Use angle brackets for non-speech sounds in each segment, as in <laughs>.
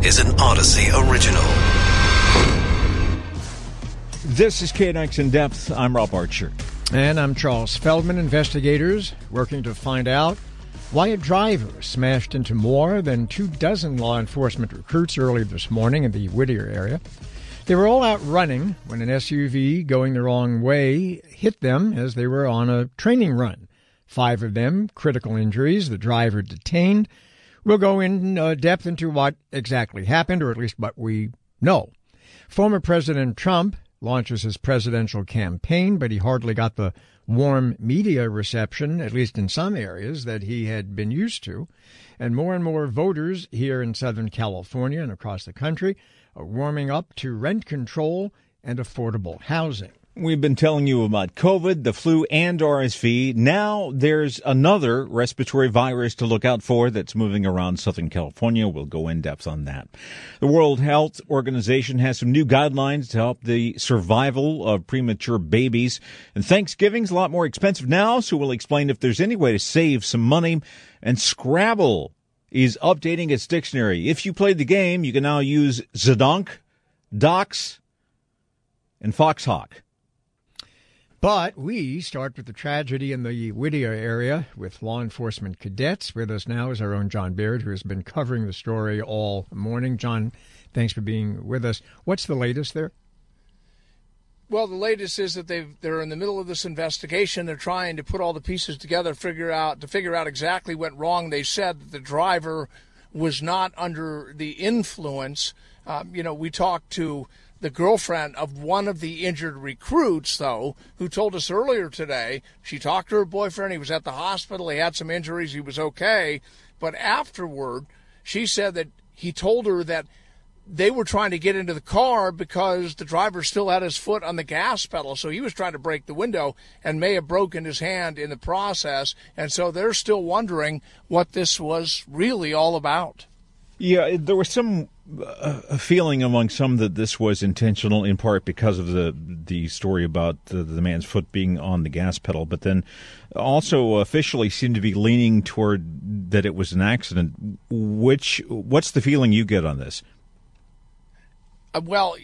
This is an Audacy original. This is KNX In Depth. I'm Rob Archer. And I'm Charles Feldman. Investigators working to find out why a driver smashed into more than two dozen law enforcement recruits early this morning in the Whittier area. They were all out running when an SUV going the wrong way hit them as they were on a training run. Five of them critical injuries, the driver detained. We'll go in uh, depth into what exactly happened, or at least what we know. Former President Trump launches his presidential campaign, but he hardly got the warm media reception, at least in some areas, that he had been used to. And more and more voters here in Southern California and across the country are warming up to rent control and affordable housing. We've been telling you about COVID, the flu, and RSV. Now there's another respiratory virus to look out for that's moving around Southern California. We'll go in depth on that. The World Health Organization has some new guidelines to help the survival of premature babies. And Thanksgiving's a lot more expensive now, so we'll explain if there's any way to save some money. And Scrabble is updating its dictionary. If you played the game, you can now use Zedonk, Dox, and Fauxhawk. But we start with the tragedy in the Whittier area with law enforcement cadets. With us now is our own John Baird, who has been covering the story all morning. John, thanks for being with us. What's the latest there? Well, the latest is that they they're in the middle of this investigation. They're trying to put all the pieces together, figure out to figure out exactly what went wrong. They said that the driver was not under the influence. Um, you know, we talked to the girlfriend of one of the injured recruits, though, who told us earlier today she talked to her boyfriend. He was at the hospital. He had some injuries. He was okay. But afterward, she said that he told her that they were trying to get into the car because the driver still had his foot on the gas pedal. So he was trying to break the window and may have broken his hand in the process. And so they're still wondering what this was really all about. Yeah, there was some uh, feeling among some that this was intentional, in part because of the the story about the, the, man's foot being on the gas pedal, but then also officially seemed to be leaning toward that it was an accident. Which what's the feeling you get on this? Uh, well,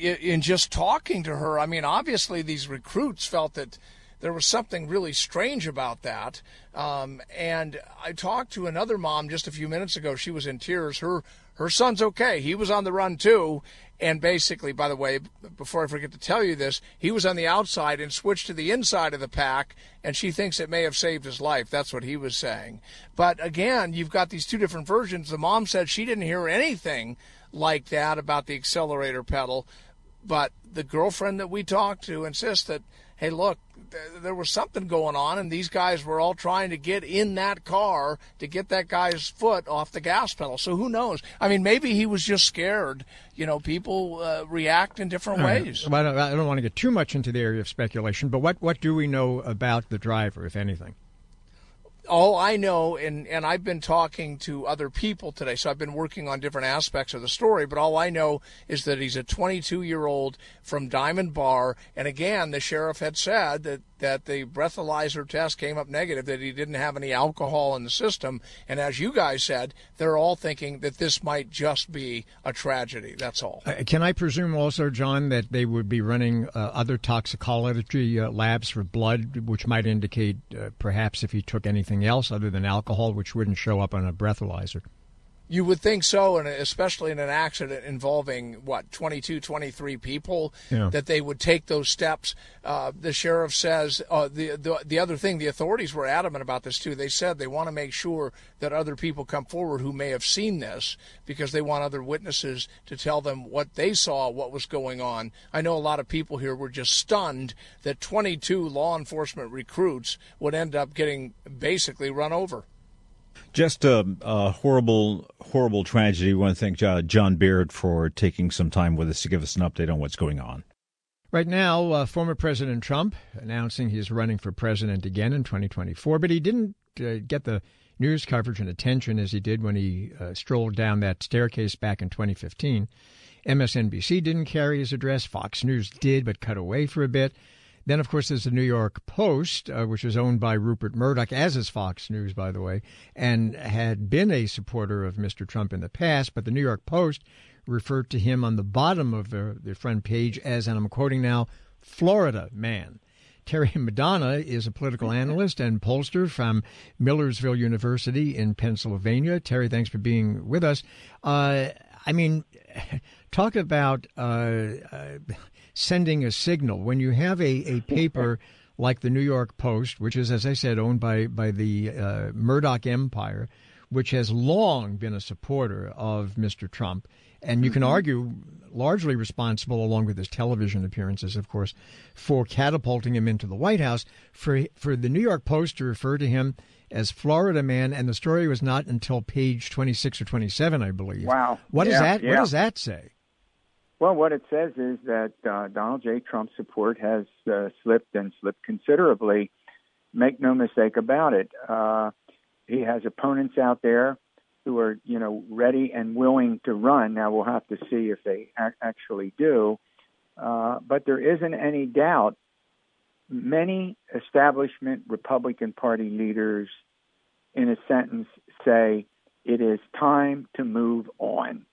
in just talking to her, I mean, obviously these recruits felt that there was something really strange about that. Um, and I talked to another mom just a few minutes ago. She was in tears. Her her son's okay. He was on the run too. And basically, by the way, before I forget to tell you this, he was on the outside and switched to the inside of the pack, and she thinks it may have saved his life. That's what he was saying. But again, you've got these two different versions. The mom said she didn't hear anything like that about the accelerator pedal, but the girlfriend that we talked to insists that, hey, look, there was something going on, and these guys were all trying to get in that car to get that guy's foot off the gas pedal. So who knows? I mean, maybe he was just scared. You know, people uh, react in different ways. Well, I, don't, I don't want to get too much into the area of speculation, but what, what do we know about the driver, if anything? All I know, and, and I've been talking to other people today, so I've been working on different aspects of the story, but all I know is that he's a 22 year old from Diamond Bar. And again, the sheriff had said that, that the breathalyzer test came up negative, that he didn't have any alcohol in the system. And as you guys said, they're all thinking that this might just be a tragedy. That's all. Uh, can I presume also, John, that they would be running uh, other toxicology uh, labs for blood, which might indicate uh, perhaps if he took anything else other than alcohol, which wouldn't show up on a breathalyzer. You would think so, and especially in an accident involving what 22, 23 people, yeah. that they would take those steps. Uh, the sheriff says uh, the, the the other thing. The authorities were adamant about this too. They said they want to make sure that other people come forward who may have seen this because they want other witnesses to tell them what they saw, what was going on. I know a lot of people here were just stunned that 22 law enforcement recruits would end up getting basically run over. Just a, a, horrible, horrible tragedy. We want to thank uh, John Beard for taking some time with us to give us an update on what's going on. Right now, uh, former President Trump announcing he's running for president again in 2024, but he didn't uh, get the news coverage and attention as he did when he uh, strolled down that staircase back in 2015. MSNBC didn't carry his address. Fox News did, but cut away for a bit. Then, of course, there's the New York Post, uh, which is owned by Rupert Murdoch, as is Fox News, by the way, and had been a supporter of Mr. Trump in the past. But the New York Post referred to him on the bottom of the, the front page as, and I'm quoting now, Florida man. Terry <laughs> Madonna is a political <laughs> analyst and pollster from Millersville University in Pennsylvania. Terry, thanks for being with us. Uh, I mean, <laughs> talk about uh, uh, sending a signal when you have a, a paper like the New York Post, which is, as I said, owned by by the uh, Murdoch Empire, which has long been a supporter of Mr. Trump, and you can mm-hmm. argue largely responsible, along with his television appearances, of course, for catapulting him into the White House. For for the New York Post to refer to him as Florida man, and the story was not until page twenty six or twenty seven, I believe. Wow, what yeah, does that yeah. What does that say? Well, what it says is that uh, Donald J. Trump's support has uh, slipped and slipped considerably. Make no mistake about it. Uh, he has opponents out there who are, you know, ready and willing to run. Now we'll have to see if they actually do. Uh, but there isn't any doubt. Many establishment Republican Party leaders, in a sentence, say it is time to move on.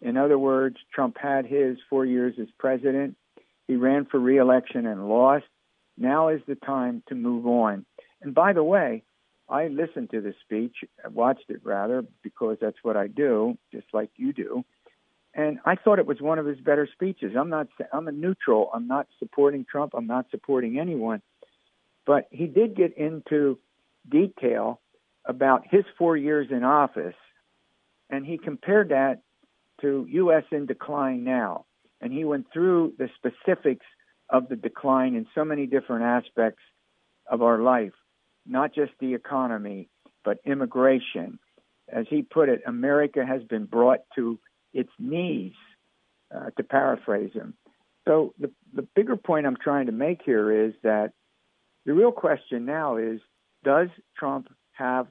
In other words, Trump had his four years as president. He ran for reelection and lost. Now is the time to move on. And by the way, I listened to the speech, watched it rather, because that's what I do, just like you do. And I thought it was one of his better speeches. I'm not, I'm a neutral. I'm not supporting Trump. I'm not supporting anyone. But he did get into detail about his four years in office, and he compared that to U.S. in decline now. And he went through the specifics of the decline in so many different aspects of our life, not just the economy, but immigration. As he put it, America has been brought to its knees, uh, to paraphrase him. So the, the bigger point I'm trying to make here is that the real question now is does Trump have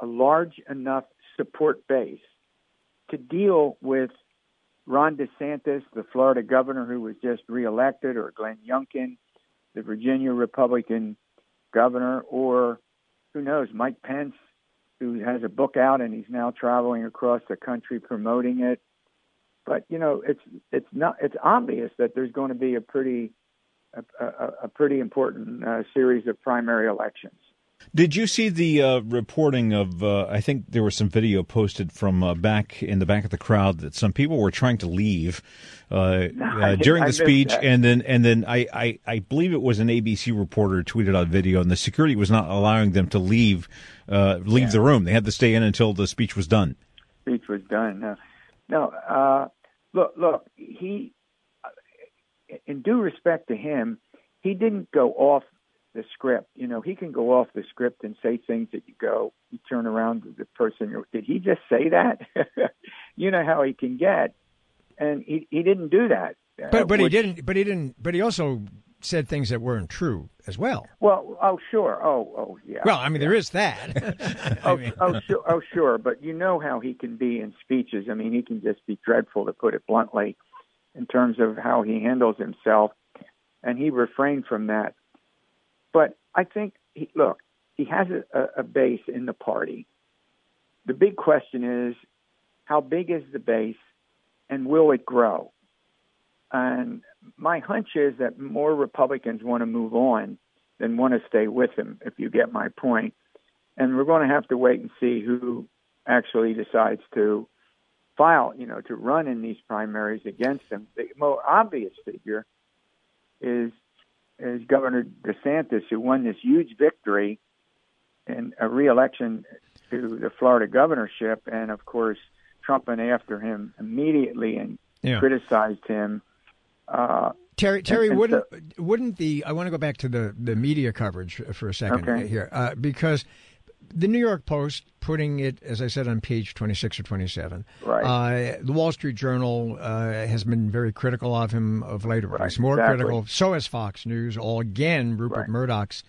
a large enough support base to deal with Ron DeSantis, the Florida governor who was just reelected, or Glenn Youngkin, the Virginia Republican governor, or who knows, Mike Pence, who has a book out and he's now traveling across the country promoting it. But you know, it's it's not it's obvious that there's going to be a pretty a, a, a pretty important uh, series of primary elections. Did you see the uh, reporting of? Uh, I think there was some video posted from uh, back in the back of the crowd that some people were trying to leave uh, no, uh, during the speech, that. and then and then I, I, I believe it was an ABC reporter tweeted out video, and the security was not allowing them to leave uh, leave yeah. the room. They had to stay in until the speech was done. Speech was done. No, no. look, look. He, in due respect to him, he didn't go off the script. You know, he can go off the script and say things that you go, you turn around to the person, did he just say that? <laughs> you know how he can get. And he, he didn't do that. But, but which, he didn't, but he didn't, but he also said things that weren't true as well. Well, oh, sure. Oh, oh, yeah. Well, I mean, yeah. there is that. <laughs> <laughs> oh, mean. oh, sure. Oh, sure. But you know how he can be in speeches. I mean, he can just be dreadful, to put it bluntly, in terms of how he handles himself. And he refrained from that I think, he, look, he has a, a base in the party. The big question is, how big is the base, and will it grow? And my hunch is that more Republicans want to move on than want to stay with him, if you get my point. And we're going to have to wait and see who actually decides to file, you know, to run in these primaries against him. The more obvious figure is is Governor DeSantis, who won this huge victory in a reelection to the Florida governorship, and of course Trump went after him immediately and yeah. criticized him. Uh, Terry, Terry, and, and wouldn't so, wouldn't the I want to go back to the the media coverage for a second okay. here uh, because the New York Post putting it, as I said, on page 26 or 27. Right. Uh, the Wall Street Journal uh, has been very critical of him of late, or right, at least more exactly. critical. So has Fox News, all again, Rupert right. Murdoch's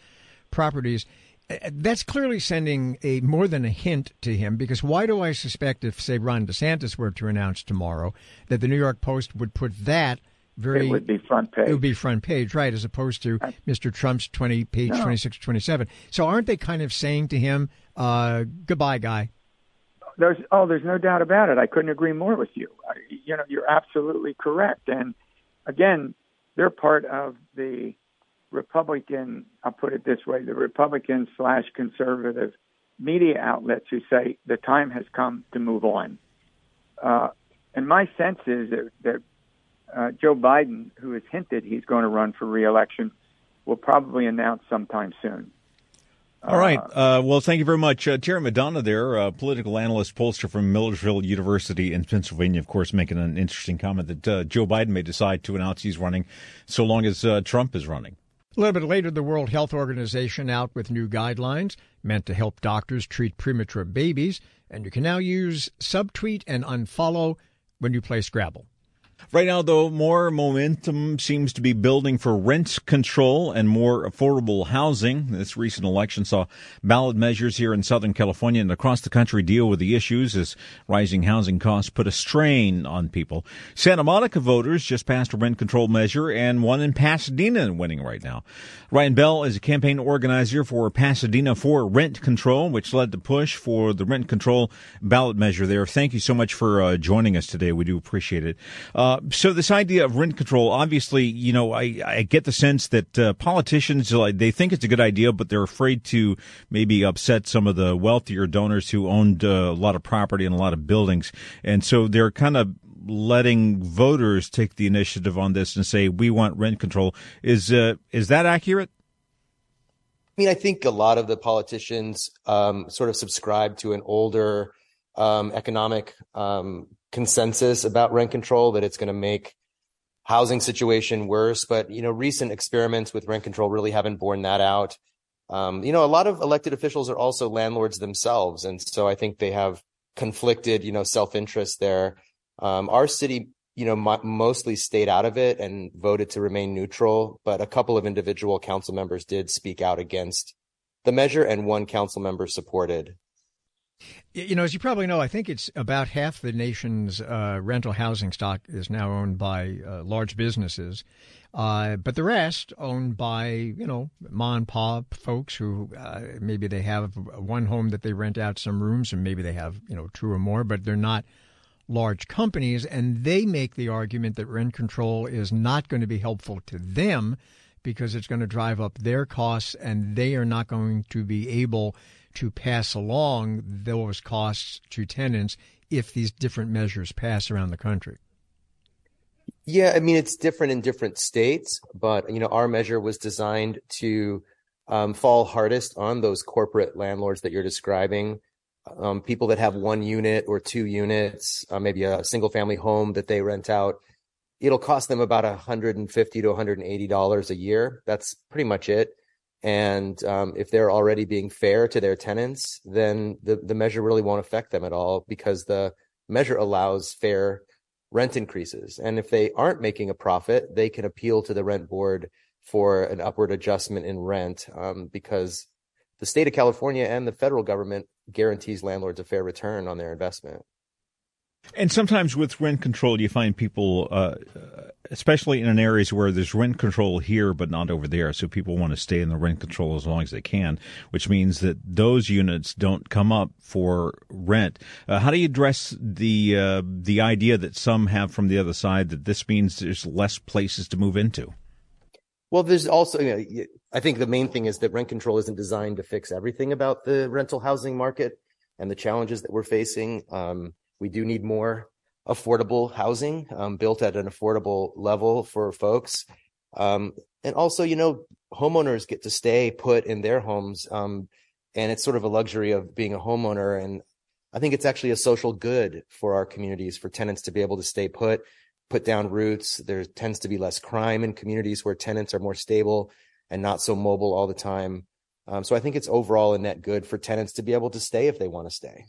properties. Uh, that's clearly sending a more than a hint to him because why do I suspect if, say, Ron DeSantis were to announce tomorrow that the New York Post would put that very it would be front page. It would be front page, right, as opposed to Mr. Trump's twenty page No. twenty six twenty seven. So aren't they kind of saying to him, uh, "Goodbye, guy"? There's oh, there's no doubt about it. I couldn't agree more with you. I, you know, you're absolutely correct. And again, they're part of the Republican. I'll put it this way: the Republican slash conservative media outlets who say the time has come to move on. Uh, and my sense is that, that uh, Joe Biden, who has hinted he's going to run for reelection, will probably announce sometime soon. All right. Uh, well, thank you very much. Uh, Terry Madonna there, uh, political analyst, pollster from Millersville University in Pennsylvania, of course, making an interesting comment that uh, Joe Biden may decide to announce he's running so long as uh, Trump is running. A little bit later, the World Health Organization out with new guidelines meant to help doctors treat premature babies, and you can now use subtweet and unfollow when you play Scrabble. Right now, though, more momentum seems to be building for rent control and more affordable housing. This recent election saw ballot measures here in Southern California and across the country deal with the issues as rising housing costs put a strain on people. Santa Monica voters just passed a rent control measure and one in Pasadena winning right now. Ryan Bell is a campaign organizer for Pasadena for rent control, which led the push for the rent control ballot measure there. Thank you so much for uh, joining us today. We do appreciate it. Uh, so this idea of rent control, obviously, you know, I, I get the sense that uh, politicians like they think it's a good idea, but they're afraid to maybe upset some of the wealthier donors who owned uh, a lot of property and a lot of buildings, and so they're kind of letting voters take the initiative on this and say we want rent control. Is uh, is that accurate? I mean, I think a lot of the politicians um, sort of subscribe to an older um, economic um, consensus about rent control that it's going to make housing situation worse. But you know, recent experiments with rent control really haven't borne that out. Um, you know, a lot of elected officials are also landlords themselves, and so I think they have conflicted, you know, self interest there. Um, our city, you know, mo- mostly stayed out of it and voted to remain neutral, but a couple of individual council members did speak out against the measure, and one council member supported. You know, as you probably know, I think it's about half the nation's uh, rental housing stock is now owned by uh, large businesses, uh, but the rest owned by you know mom and pop folks who uh, maybe they have one home that they rent out some rooms, and maybe they have you know two or more, but they're not large companies, and they make the argument that rent control is not going to be helpful to them because it's going to drive up their costs, and they are not going to be able to pass along those costs to tenants if these different measures pass around the country. Yeah, I mean it's different in different states, but you know our measure was designed to um, fall hardest on those corporate landlords that you're describing, um, people that have one unit or two units, uh, maybe a single family home that they rent out. It'll cost them about 150 to 180 dollars a year. That's pretty much it. And um, if they're already being fair to their tenants, then the, the measure really won't affect them at all because the measure allows fair rent increases. And if they aren't making a profit, they can appeal to the rent board for an upward adjustment in rent um, because the state of California and the federal government guarantees landlords a fair return on their investment. And sometimes with rent control, you find people, uh, especially in areas where there's rent control here but not over there, so people want to stay in the rent control as long as they can, which means that those units don't come up for rent. Uh, how do you address the uh, the idea that some have from the other side that this means there's less places to move into? Well, there's also, you know, I think the main thing is that rent control isn't designed to fix everything about the rental housing market and the challenges that we're facing. Um, we do need more affordable housing um, built at an affordable level for folks. Um, and also, you know, homeowners get to stay put in their homes. Um, and it's sort of a luxury of being a homeowner. And I think it's actually a social good for our communities for tenants to be able to stay put, put down roots. There tends to be less crime in communities where tenants are more stable and not so mobile all the time. Um, so I think it's overall a net good for tenants to be able to stay if they want to stay.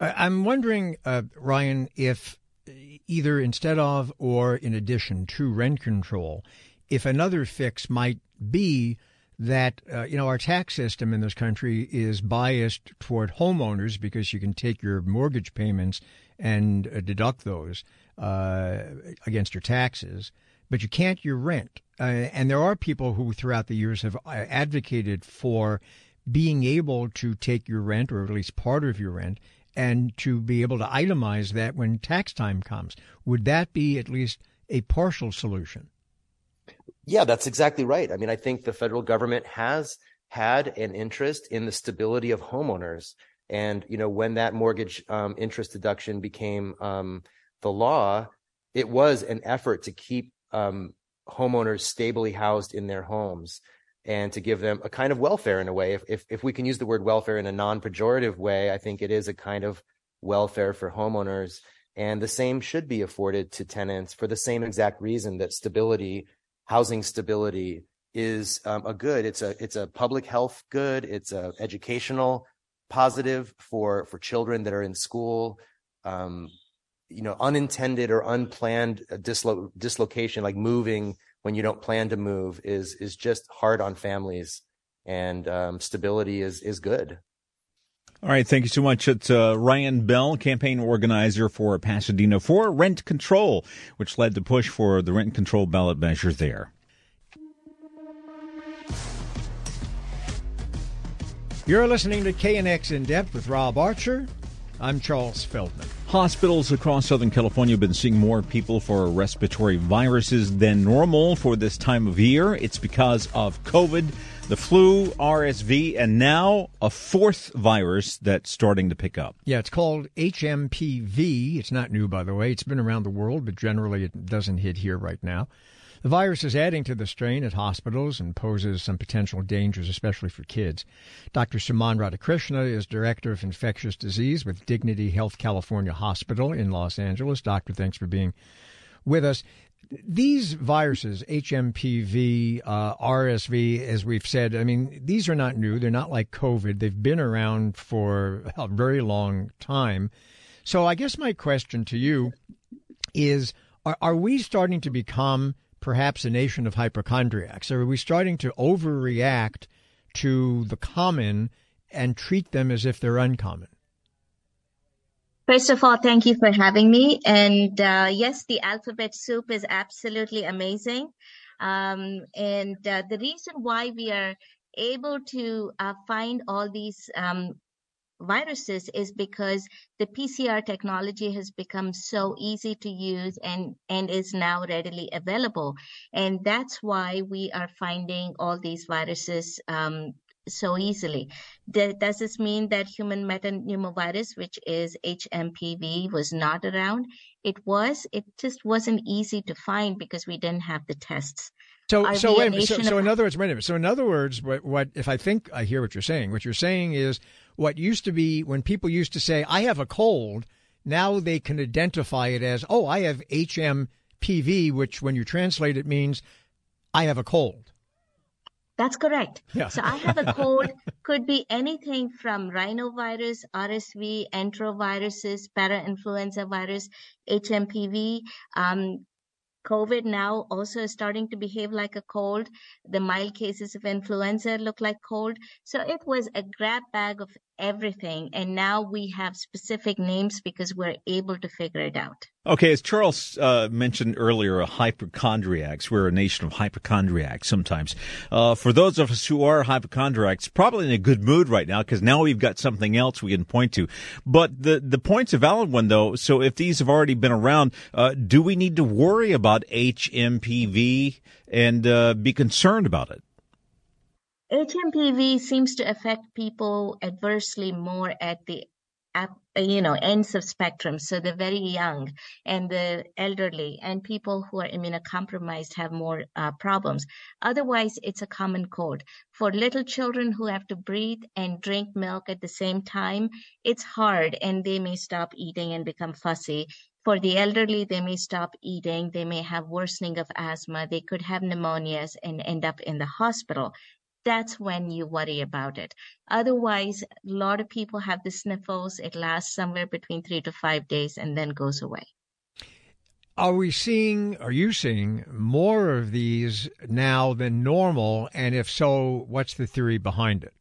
I'm wondering, uh, Ryan, if either instead of or in addition to rent control, if another fix might be that uh, you know our tax system in this country is biased toward homeowners because you can take your mortgage payments and uh, deduct those uh, against your taxes. but you can't your rent. Uh, and there are people who, throughout the years, have uh, advocated for being able to take your rent, or at least part of your rent, and to be able to itemize that when tax time comes. Would that be at least a partial solution? Yeah, that's exactly right. I mean, I think the federal government has had an interest in the stability of homeowners. And, you know, when that mortgage um, interest deduction became um, the law, it was an effort to keep um, homeowners stably housed in their homes and to give them a kind of welfare in a way. If, if, if we can use the word welfare in a non pejorative way, I think it is a kind of welfare for homeowners. And the same should be afforded to tenants for the same exact reason that stability, housing stability, is um, a good. It's a it's a public health good. It's a educational positive for for children that are in school. Um, you know, unintended or unplanned dislo- dislocation, like moving when you don't plan to move is is just hard on families and um, stability is is good all right, thank you so much. It's uh, Ryan Bell, campaign organizer for Pasadena for rent control, which led the push for the rent control ballot measure there. You're listening to KNX In Depth with Rob Archer. I'm Charles Feldman. Hospitals across Southern California have been seeing more people for respiratory viruses than normal for this time of year. It's because of COVID, the flu, RSV, and now a fourth virus that's starting to pick up. Yeah, it's called HMPV. It's not new, by the way. It's been around the world, but generally it doesn't hit here right now. The virus is adding to the strain at hospitals and poses some potential dangers, especially for kids. Dr. Suman Radhakrishna is Director of Infectious Disease with Dignity Health California Hospital in Los Angeles. Doctor, thanks for being with us. These viruses, HMPV, uh, RSV, as we've said, I mean, these are not new. They're not like COVID. They've been around for a very long time. So I guess my question to you is are, are we starting to become perhaps a nation of hypochondriacs? Are we starting to overreact to the common and treat them as if they're uncommon? First of all, thank you for having me. And uh, yes, the alphabet soup is absolutely amazing. Um, and uh, the reason why we are able to uh, find all these um, viruses is because the PCR technology has become so easy to use and, and is now readily available. And that's why we are finding all these viruses um, so easily. Does this mean that human metapneumovirus, which is HMPV, was not around? It was. It just wasn't easy to find because we didn't have the tests. So, so, wait, so, so in other words, wait a minute. So, in other words, what, what if I think I hear what you're saying? What you're saying is what used to be when people used to say, "I have a cold," now they can identify it as, "Oh, I have HMPV," which, when you translate it, means I have a cold. That's correct. Yeah. So I have a cold, could be anything from rhinovirus, RSV, enteroviruses, parainfluenza virus, HMPV. Um, COVID now also is starting to behave like a cold. The mild cases of influenza look like cold. So it was a grab bag of everything. And now we have specific names because we're able to figure it out. Okay, as Charles uh, mentioned earlier, hypochondriacs. We're a nation of hypochondriacs sometimes. Uh, for those of us who are hypochondriacs, probably in a good mood right now because now we've got something else we can point to. But the, the point's a valid one, though. So if these have already been around, uh, do we need to worry about HMPV and uh, be concerned about it? HMPV seems to affect people adversely more at the you know ends of spectrum so the very young and the elderly and people who are immunocompromised have more uh, problems. Otherwise it's a common cold. For little children who have to breathe and drink milk at the same time it's hard and they may stop eating and become fussy. For the elderly, they may stop eating, they may have worsening of asthma, they could have pneumonias and end up in the hospital that's when you worry about it. Otherwise, a lot of people have the sniffles. It lasts somewhere between three to five days and then goes away. Are we seeing, are you seeing more of these now than normal? And if so, what's the theory behind it?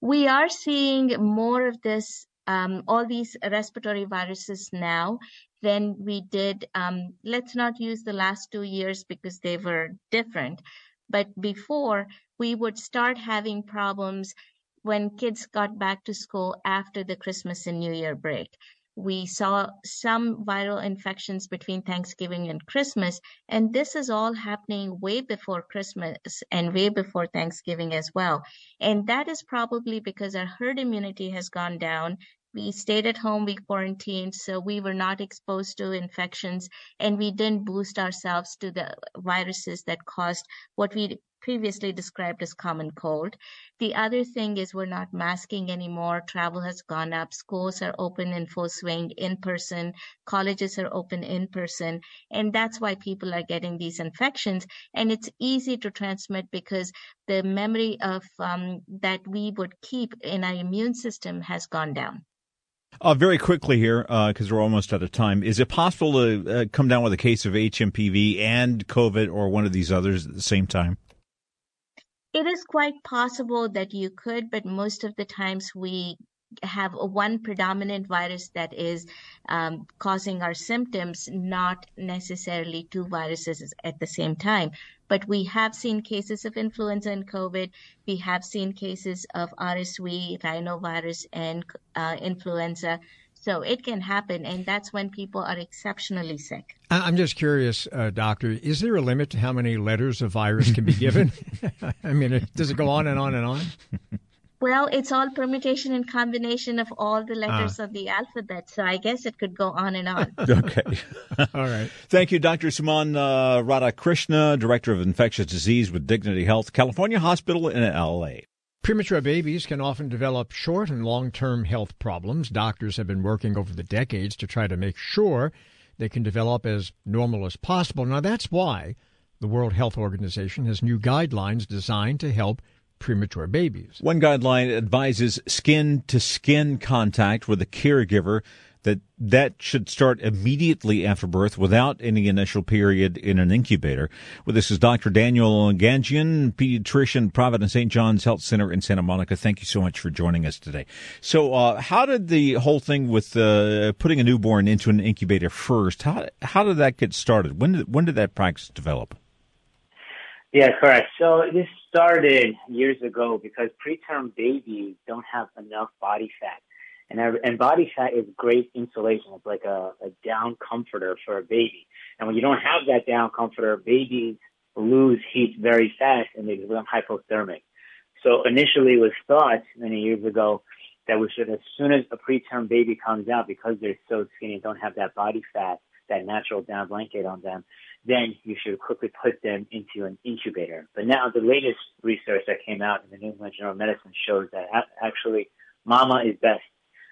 We are seeing more of this um, all these respiratory viruses now than we did. Um, let's not use the last two years because they were different. But before, we would start having problems when kids got back to school after the Christmas and New Year break we saw some viral infections between Thanksgiving and Christmas. And this is all happening way before Christmas and way before Thanksgiving as well. And that is probably because our herd immunity has gone down. We stayed at home, we quarantined, so we were not exposed to infections and we didn't boost ourselves to the viruses that caused what we previously described as common cold. The other thing is we're not masking anymore. Travel has gone up. Schools are open in full swing in person. Colleges are open in person. And that's why people are getting these infections. And it's easy to transmit because the memory of um, that we would keep in our immune system has gone down. Uh, very quickly here, because uh, we're almost out of time. Is it possible to uh, come down with a case of HMPV and COVID or one of these others at the same time? It is quite possible that you could, but most of the times we have one predominant virus that is um, causing our symptoms, not necessarily two viruses at the same time. But we have seen cases of influenza and COVID. We have seen cases of RSV, rhinovirus, and uh, influenza. So it can happen, and that's when people are exceptionally sick. I'm just curious, uh, doctor, is there a limit to how many letters a virus can be given? <laughs> I mean, does it go on and on and on? Well, it's all permutation and combination of all the letters uh. of the alphabet. So I guess it could go on and on. <laughs> okay. <laughs> all right. Thank you, Dr. Suman uh, Radhakrishna, Director of Infectious Disease with Dignity Health, California Hospital in LA. Premature babies can often develop short and long term health problems. Doctors have been working over the decades to try to make sure they can develop as normal as possible. Now, that's why the World Health Organization has new guidelines designed to help premature babies. One guideline advises skin to skin contact with a caregiver that that should start immediately after birth without any initial period in an incubator. Well, this is Dr. Daniel Ganjian, pediatrician, Providence St. John's Health Center in Santa Monica. Thank you so much for joining us today. So, uh, how did the whole thing with uh, putting a newborn into an incubator first? How how did that get started? When did when did that practice develop? Yeah, correct. So this started years ago because preterm babies don't have enough body fat and, uh, and body fat is great insulation. It's like a, a down comforter for a baby. And when you don't have that down comforter, babies lose heat very fast and they become hypothermic. So initially it was thought many years ago that we should, as soon as a preterm baby comes out, because they're so skinny and don't have that body fat, that natural down blanket on them, then you should quickly put them into an incubator. But now the latest research that came out in the New England Journal of Medicine shows that actually mama is best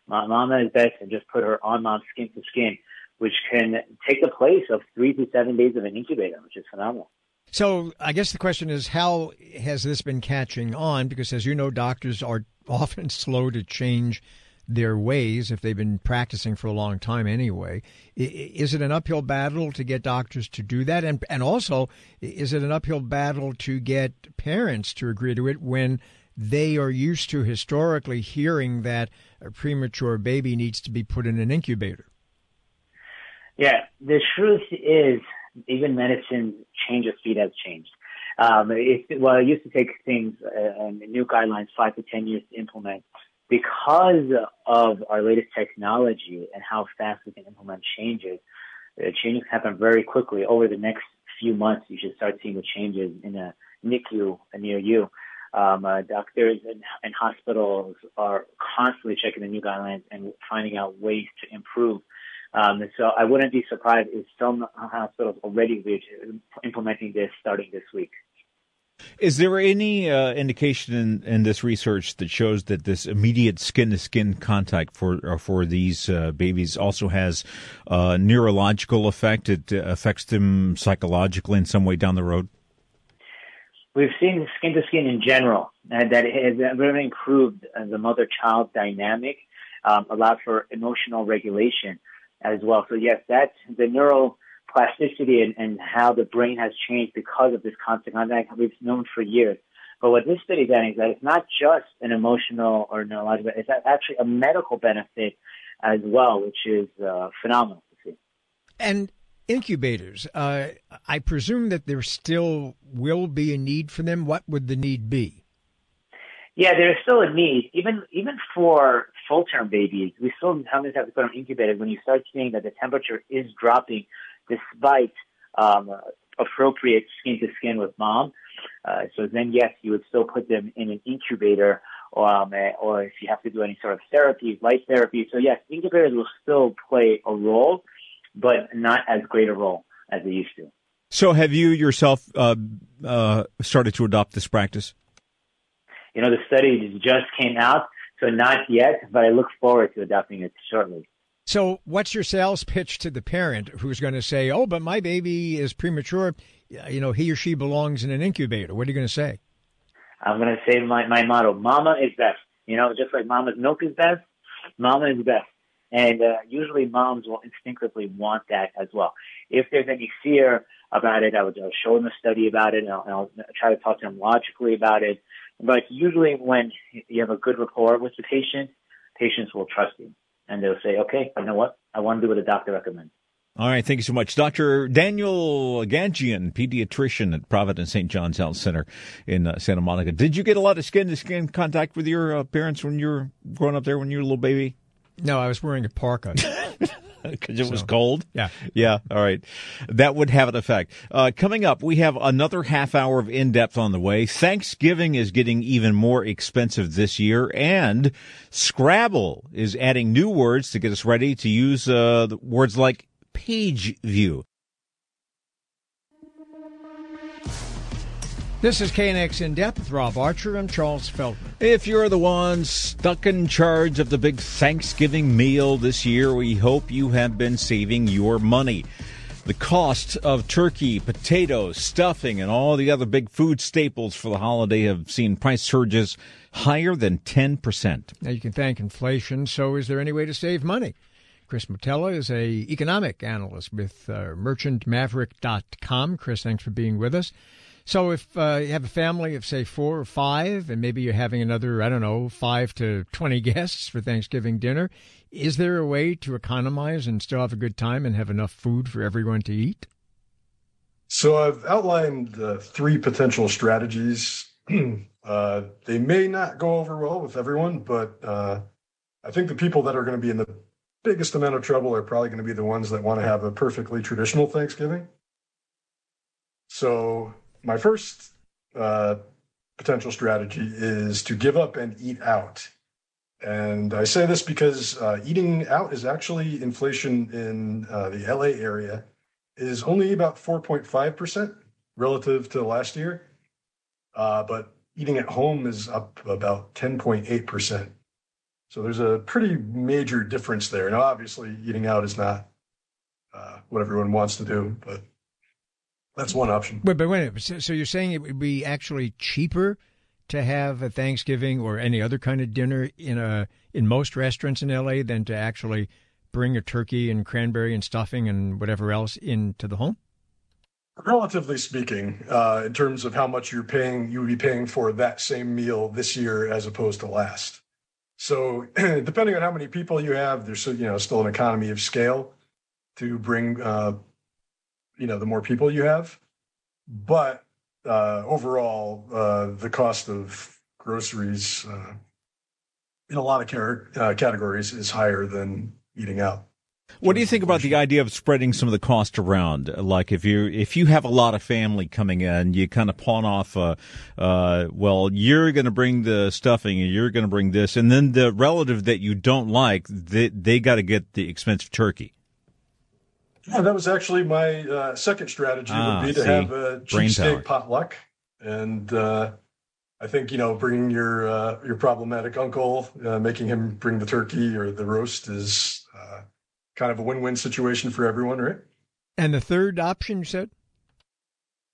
mama is best and just put her on mom skin to skin, which can take the place of three to seven days of an incubator, which is phenomenal. So I guess the question is, how has this been catching on? Because as you know, doctors are <laughs> often slow to change their ways if they've been practicing for a long time anyway. Is it an uphill battle to get doctors to do that? And and also, is it an uphill battle to get parents to agree to it when they are used to historically hearing that a premature baby needs to be put in an incubator. Yeah, the truth is, even medicine change of speed has changed. Um, it, well, it used to take things uh, and new guidelines five to ten years to implement. Because of our latest technology and how fast we can implement changes, uh, changes happen very quickly. Over the next few months, you should start seeing the changes in a NICU near you. Um, uh, doctors and, and, hospitals are constantly checking the new guidelines and finding out ways to improve. Um, so I wouldn't be surprised if some hospitals already are implementing this starting this week. Is there any uh, indication in, in this research that shows that this immediate skin to skin contact for uh, for these uh, babies also has a neurological effect? It affects them psychologically in some way down the road. We've seen skin to skin in general uh, that has really improved uh, the mother-child dynamic, um, allowed for emotional regulation as well. So yes, that's the neural plasticity and, and how the brain has changed because of this constant contact we've known for years. But what this study is getting is that it's not just an emotional or neurological, it's actually a medical benefit as well, which is uh, phenomenal to see. And incubators, uh, I presume that there still will be a need for them. What would the need be? Yeah, there's still a need, even even for full term babies. We still sometimes have to put them incubated when you start seeing that the temperature is dropping, despite um, appropriate skin to skin with mom. Uh, so then, yes, you would still put them in an incubator, um, or if you have to do any sort of therapy, light therapy. So yes, incubators will still play a role, but not as great a role as they used to. So, have you yourself uh, uh, started to adopt this practice? You know, the study just came out, so not yet, but I look forward to adopting it shortly. So, what's your sales pitch to the parent who's going to say, "Oh, but my baby is premature. You know, he or she belongs in an incubator." What are you going to say? I'm going to say my my motto: "Mama is best." You know, just like mama's milk is best, mama is best. And uh, usually, moms will instinctively want that as well. If there's any fear about it, I would uh, show them a study about it, and I'll, and I'll try to talk to them logically about it. But usually, when you have a good rapport with the patient, patients will trust you, and they'll say, "Okay, you know what? I want to do what the doctor recommends." All right, thank you so much. Dr. Daniel Ganjian, pediatrician at Providence St. John's Health Center in uh, Santa Monica. Did you get a lot of skin to skin contact with your uh, parents when you were growing up there when you were a little baby? No, I was wearing a parka. <laughs> Because it so, was cold? Yeah. Yeah. All right. That would have an effect. Uh, coming up, we have another half hour of in depth on the way. Thanksgiving is getting even more expensive this year, and Scrabble is adding new words to get us ready to use uh, words like page view. This is KNX In Depth with Rob Archer and Charles Feldman. If you're the one stuck in charge of the big Thanksgiving meal this year, we hope you have been saving your money. The cost of turkey, potatoes, stuffing, and all the other big food staples for the holiday have seen price surges higher than 10%. Now you can thank inflation, so is there any way to save money? Chris Motola is a economic analyst with uh, merchantmaverick.com. Chris, thanks for being with us. So if uh, you have a family of say four or five, and maybe you're having another, I don't know, five to twenty <laughs> guests for Thanksgiving dinner, is there a way to economize and still have a good time and have enough food for everyone to eat? So I've outlined uh, three potential strategies. <clears throat> uh, they may not go over well with everyone, but uh, I think the people that are going to be in the biggest amount of trouble are probably going to be the ones that want to have a perfectly traditional Thanksgiving. So my first uh, potential strategy is to give up and eat out. And I say this because uh, eating out is actually inflation in uh, the LA area is only about 4.5% relative to last year. Uh, but eating at home is up about 10.8%. So there's a pretty major difference there. Now, obviously, eating out is not uh, what everyone wants to do, but that's one option. Wait, but wait. So you're saying it would be actually cheaper to have a Thanksgiving or any other kind of dinner in a in most restaurants in LA than to actually bring a turkey and cranberry and stuffing and whatever else into the home? Relatively speaking, uh, in terms of how much you're paying, you would be paying for that same meal this year as opposed to last. So, <clears throat> depending on how many people you have, there's you know still an economy of scale to bring uh, you know the more people you have but uh, overall uh, the cost of groceries uh, in a lot of car- uh, categories is higher than eating out what do you think about the idea of spreading some of the cost around? Like if you if you have a lot of family coming in, you kind of pawn off. Uh, uh, well, you're going to bring the stuffing, and you're going to bring this, and then the relative that you don't like, they they got to get the expensive turkey. Yeah, that was actually my uh, second strategy ah, would be to see? have a cheesesteak potluck, and uh, I think you know bringing your uh, your problematic uncle, uh, making him bring the turkey or the roast is uh, kind of a win-win situation for everyone, right? And the third option you said.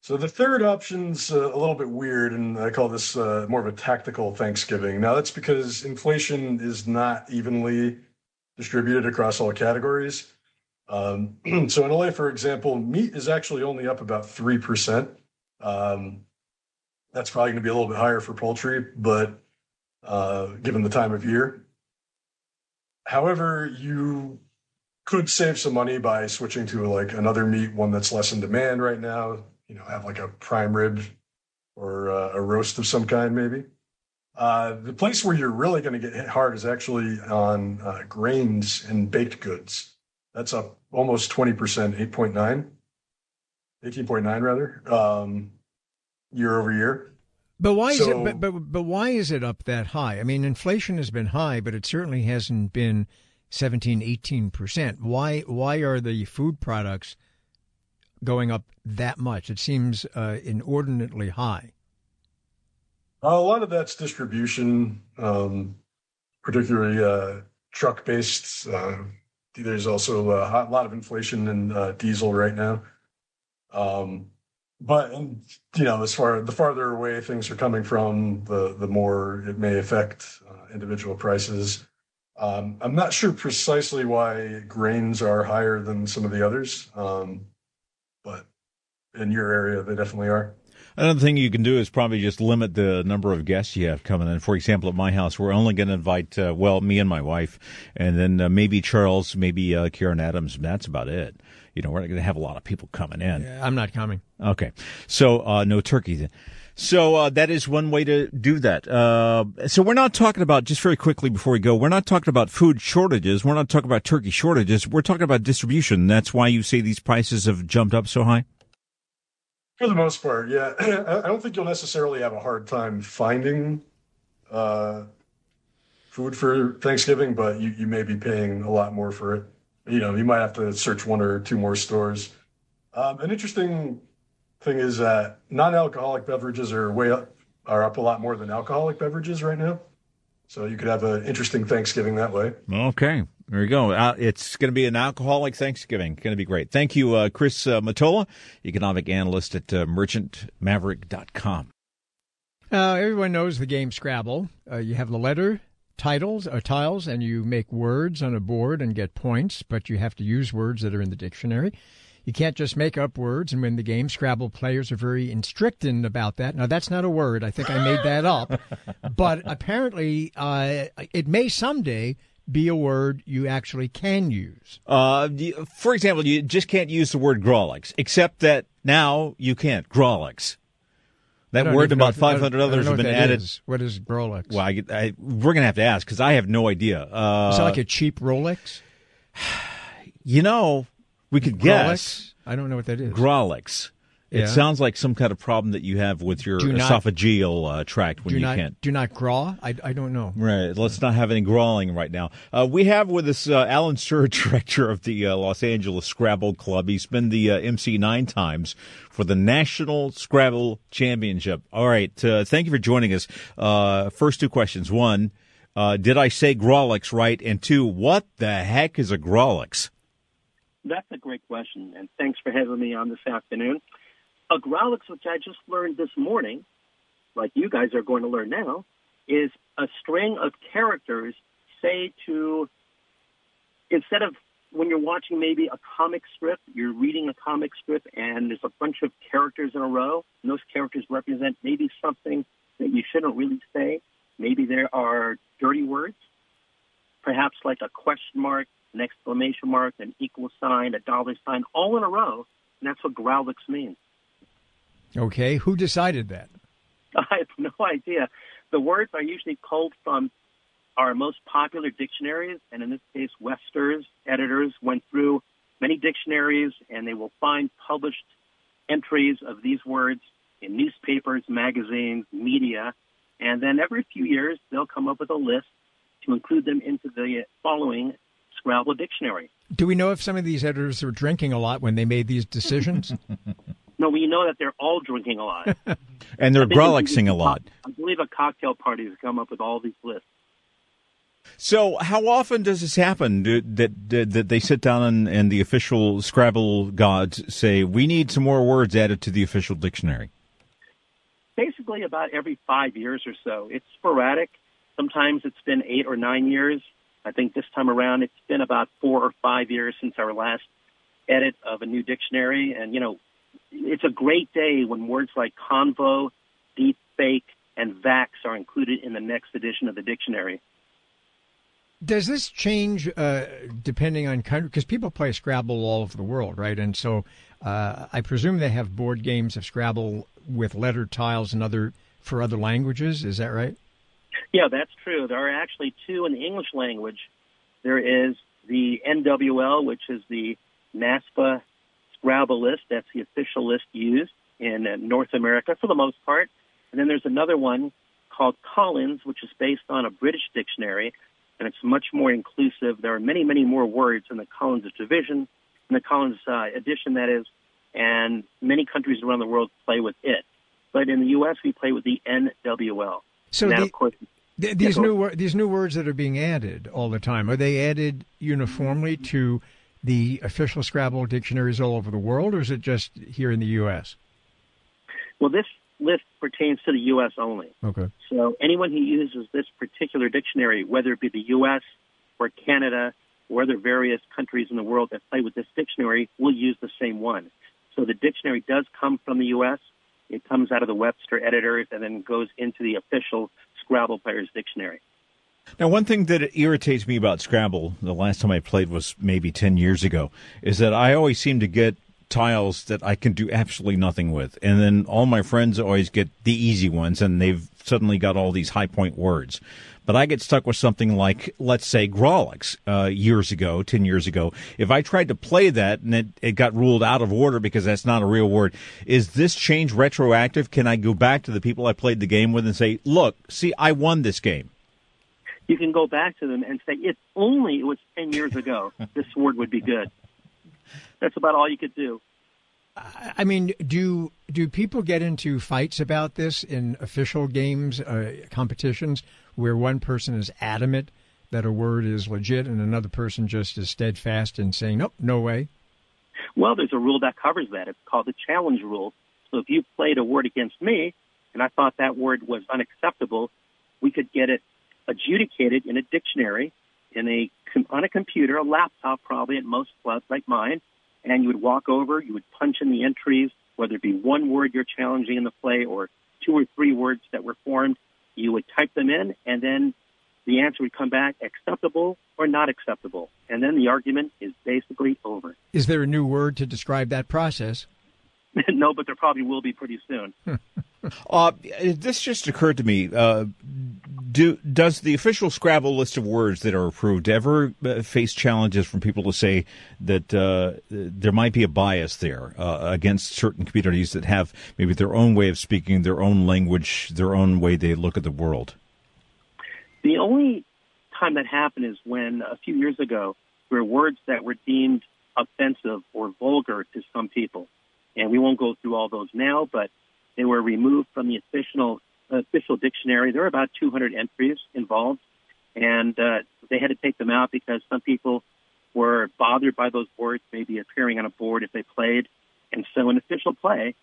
So the third option's uh, a little bit weird, and I call this more of a tactical Thanksgiving. Now that's because inflation is not evenly distributed across all categories. Um, <clears throat> so in LA, for example, meat is actually only up about 3%. Um, that's probably going to be a little bit higher for poultry, but uh, given the time of year. However, you could save some money by switching to like another meat, one that's less in demand right now. You know, have like a prime rib or uh, a roast of some kind, maybe. Uh, the place where you're really going to get hit hard is actually on uh, grains and baked goods. That's up almost 20%, 8.9, 18.9 rather, um, year over year. But why so, is it? But, but but why is it up that high? I mean, inflation has been high, but it certainly hasn't been 17, 18 percent. Why why are the food products going up that much? It seems uh, inordinately high. A lot of that's distribution, um, particularly uh, truck based. Uh, there's also a lot of inflation in uh, diesel right now. Um, but and, you know, as far the farther away things are coming from, the the more it may affect uh, individual prices. Um, I'm not sure precisely why grains are higher than some of the others, um, but in your area, they definitely are. Another thing you can do is probably just limit the number of guests you have coming in. For example, at my house, we're only going to invite, uh, well, me and my wife, and then uh, maybe Charles, maybe uh, Karen Adams. That's about it. You know, we're not going to have a lot of people coming in. Yeah, I'm not coming. Okay. So, uh, no turkey then. So uh, that is one way to do that. Uh, so we're not talking about just very quickly before we go. We're not talking about food shortages. We're not talking about turkey shortages. We're talking about distribution. That's why you say these prices have jumped up so high. For the most part, yeah. <clears throat> I don't think you'll necessarily have a hard time finding uh, food for Thanksgiving, but you, you may be paying a lot more for it. You know, you might have to search one or two more stores. Um, an interesting thing is that non-alcoholic beverages are way up, are up a lot more than alcoholic beverages right now. So you could have an interesting Thanksgiving that way. Okay. There you go. Uh, it's going to be an alcoholic Thanksgiving. Going to be great. Thank you, uh, Chris uh, Motola, economic analyst at uh, merchantmaverick.com. Uh, everyone knows the game Scrabble. Uh, you have the letter, titles, or uh, tiles, and you make words on a board and get points, but you have to use words that are in the dictionary. You can't just make up words and win the game. Scrabble players are very stricten about that. Now, that's not a word. I think I made that up. <laughs> but apparently, uh, it may someday be a word you actually can use. Uh, for example, you just can't use the word Grawlix, except that now you can't. Grawlix. That word and about 500 others have been added. Is. What is Grawlix? Well, I, I, we're going to have to ask because I have no idea. Uh, is it like a cheap Rolex? <sighs> You know, we could guess. I don't know what that is. Grawlix. It yeah. sounds like some kind of problem that you have with your not, esophageal uh, tract when you not, can't. Do not graw? I, I don't know. Right. Let's not have any grawling right now. Uh, we have with us uh, Alan Sir, <laughs> director of the uh, Los Angeles Scrabble Club. He's been the uh, MC nine times for the National Scrabble Championship. All right. Uh, thank you for joining us. first two questions. One, did I say Grawlix right? And two, what the heck is a Grawlix? That's a great question, and thanks for having me on this afternoon. A Growlix, which I just learned this morning, like you guys are going to learn now, is a string of characters, say to, instead of when you're watching maybe a comic strip, you're reading a comic strip and there's a bunch of characters in a row, and those characters represent maybe something that you shouldn't really say. Maybe there are dirty words, perhaps like a question mark, an exclamation mark, an equal sign, a dollar sign, all in a row. And that's what Growlix means. Okay. Who decided that? <laughs> I have no idea. The words are usually pulled from our most popular dictionaries, and in this case, Webster's editors went through many dictionaries, and they will find published entries of these words in newspapers, magazines, media, and then every few years they'll come up with a list to include them into the following Scrabble dictionary. Do we know if some of these editors were drinking a lot when they made these decisions? <laughs> no, we know that they're all drinking a lot. <laughs> and they're grolixing a lot. I believe a cocktail party has come up with all these lists. So, how often does this happen? that, that, that they sit down and, and the official Scrabble gods say, "We need some more words added to the official dictionary." Basically, about every five years or so. It's sporadic. Sometimes it's been eight or nine years. I think this time around it's been about four or five years since our last edit of a new dictionary. And, you know, it's a great day when words like convo, deep fake, and vax are included in the next edition of the dictionary. Does this change uh, depending on country? Because people play Scrabble all over the world, right? And so uh, I presume they have board games of Scrabble with letter tiles and other for other languages. Is that right? Yeah, that's true. There are actually two in the English language. There is the NWL, which is the NASPA Scrabble list. That's the official list used in uh, North America for the most part. And then there's another one called Collins, which is based on a British dictionary, and it's much more inclusive. There are many, many more words in the Collins division, in the Collins uh, edition, that is, and many countries around the world play with it. But in the U.S., we play with the NWL. So that, the, of course, th- these yeah, new wor- these new words that are being added all the time are they added uniformly to the official Scrabble dictionaries all over the world, or is it just here in the U.S.? Well, this list pertains to the U.S. only. Okay. So anyone who uses this particular dictionary, whether it be the U.S. or Canada or other various countries in the world that play with this dictionary, will use the same one. So the dictionary does come from the U.S. It comes out of the Webster editors and then goes into the official Scrabble Players Dictionary. Now, one thing that irritates me about Scrabble, the last time I played was maybe 10 years ago, is that I always seem to get tiles that I can do absolutely nothing with. And then all my friends always get the easy ones and they've suddenly got all these high point words. But I get stuck with something like, let's say, Grawlix, uh, years ago, 10 years ago. If I tried to play that and it, it got ruled out of order because that's not a real word, is this change retroactive? Can I go back to the people I played the game with and say, look, see, I won this game? You can go back to them and say, if only it was 10 years ago, this <laughs> word would be good. That's about all you could do. I mean, do do people get into fights about this in official games, uh, competitions, where one person is adamant that a word is legit and another person just is steadfast in saying, "Nope, no way"? Well, there's a rule that covers that. It's called the challenge rule. So if you played a word against me and I thought that word was unacceptable, we could get it adjudicated in a dictionary, in a on a computer, a laptop probably at most clubs like mine, and you would walk over, you would punch in the entries, whether it be one word you're challenging in the play or two or three words that were formed, you would type them in, and then the answer would come back acceptable or not acceptable. And then the argument is basically over. Is there a new word to describe that process? <laughs> no, but there probably will be pretty soon. <laughs> uh, this just occurred to me. Uh, do does the official Scrabble list of words that are approved ever uh, face challenges from people to say that uh, there might be a bias there uh, against certain communities that have maybe their own way of speaking, their own language, their own way they look at the world? The only time that happened is when a few years ago there were words that were deemed offensive or vulgar to some people, and we won't go through all those now, but they were removed from the official official dictionary. There are about 200 entries involved, and uh, they had to take them out because some people were bothered by those words maybe appearing on a board if they played. And so, an official play,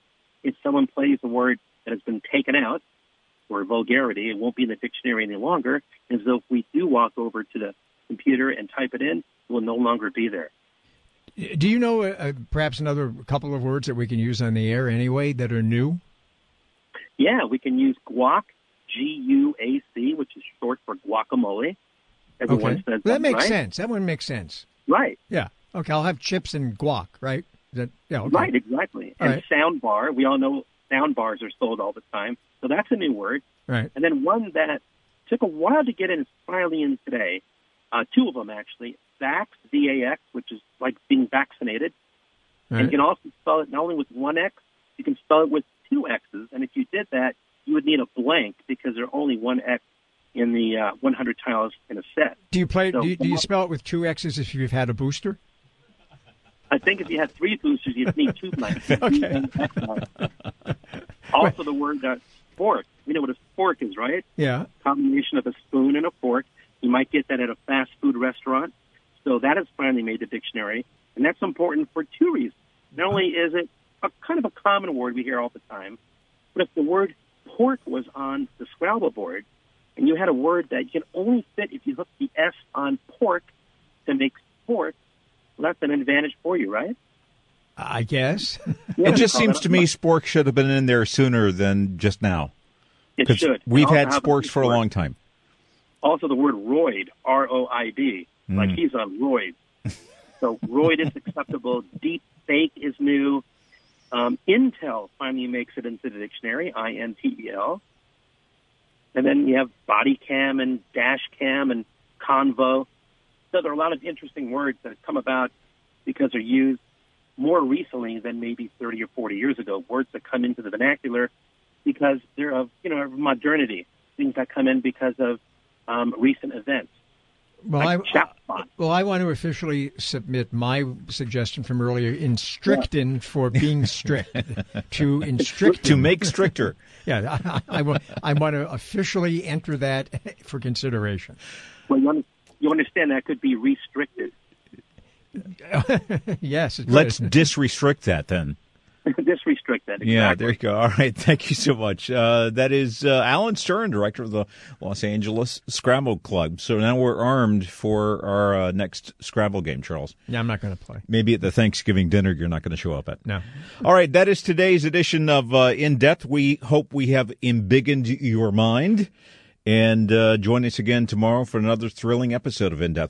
if someone plays a word that has been taken out for vulgarity, it won't be in the dictionary any longer. And so, if we do walk over to the computer and type it in, it will no longer be there. Do you know uh, perhaps another couple of words that we can use on the air anyway that are new? Yeah, we can use guac, G U A C, which is short for guacamole. Everyone okay. says well, that makes right? sense. That one makes sense. Right. Yeah. Okay, I'll have chips and guac, right? That, yeah, okay. Right, exactly. All and right. sound bar, we all know sound bars are sold all the time. So that's a new word. Right. And then one that took a while to get in is finally in today. Uh, two of them, actually. Vax, V-A-X, which is like being vaccinated. Right. And you can also spell it not only with one X, you can spell it with two X's. And if you did that, you would need a blank because there are only one X in the uh, 100 tiles in a set. Do you play? So- do, you, do you spell it with two X's if you've had a booster? I think if you had three boosters, you'd need two blanks. <laughs> Okay. <laughs> also, the word uh, spork. We know what a spork is, right? Yeah. Combination of a spoon and a fork. You might get that at a fast food restaurant. So that has finally made the dictionary, and that's important for two reasons. Not only is it a kind of a common word we hear all the time, but if the word pork was on the Scrabble board, and you had a word that you can only fit if you hook the S on pork to make spork, well, that's an advantage for you, right? I guess. <laughs> it just seems to me Spork should have been in there sooner than just now. It 'Cause should. We've had sporks for a long time. Also, the word roid, R O I D, like Mm. he's on roid. so roid is acceptable. <laughs> Deep fake is new. Um, Intel finally makes it into the dictionary, I N T E L. And then you have body cam and dash cam and convo. So there are a lot of interesting words that have come about because they're used more recently than maybe 30 or 40 years ago. Words that come into the vernacular because they're of, you know, modernity. Things that come in because of um, recent events. Well, like I, well, I want to officially submit my suggestion from earlier in stricten for being strict <laughs> to instrict To make stricter. <laughs> Yeah, I, I, wa- I want to officially enter that <laughs> for consideration. Well, you, you understand that could be restricted. yes, Let's could. disrestrict that then. <laughs> Just restrict that. Exactly. Yeah, there you go. <laughs> All right, thank you so much. Uh, that is uh, Alan Stern, director of the Los Angeles Scrabble Club. So now we're armed for our uh, next Scrabble game, Charles. Yeah, I'm not going to play. Maybe at the Thanksgiving dinner you're not going to show up at. No. All right, that is today's edition of uh, In Depth. We hope we have embiggened your mind. And uh, join us again tomorrow for another thrilling episode of In Depth.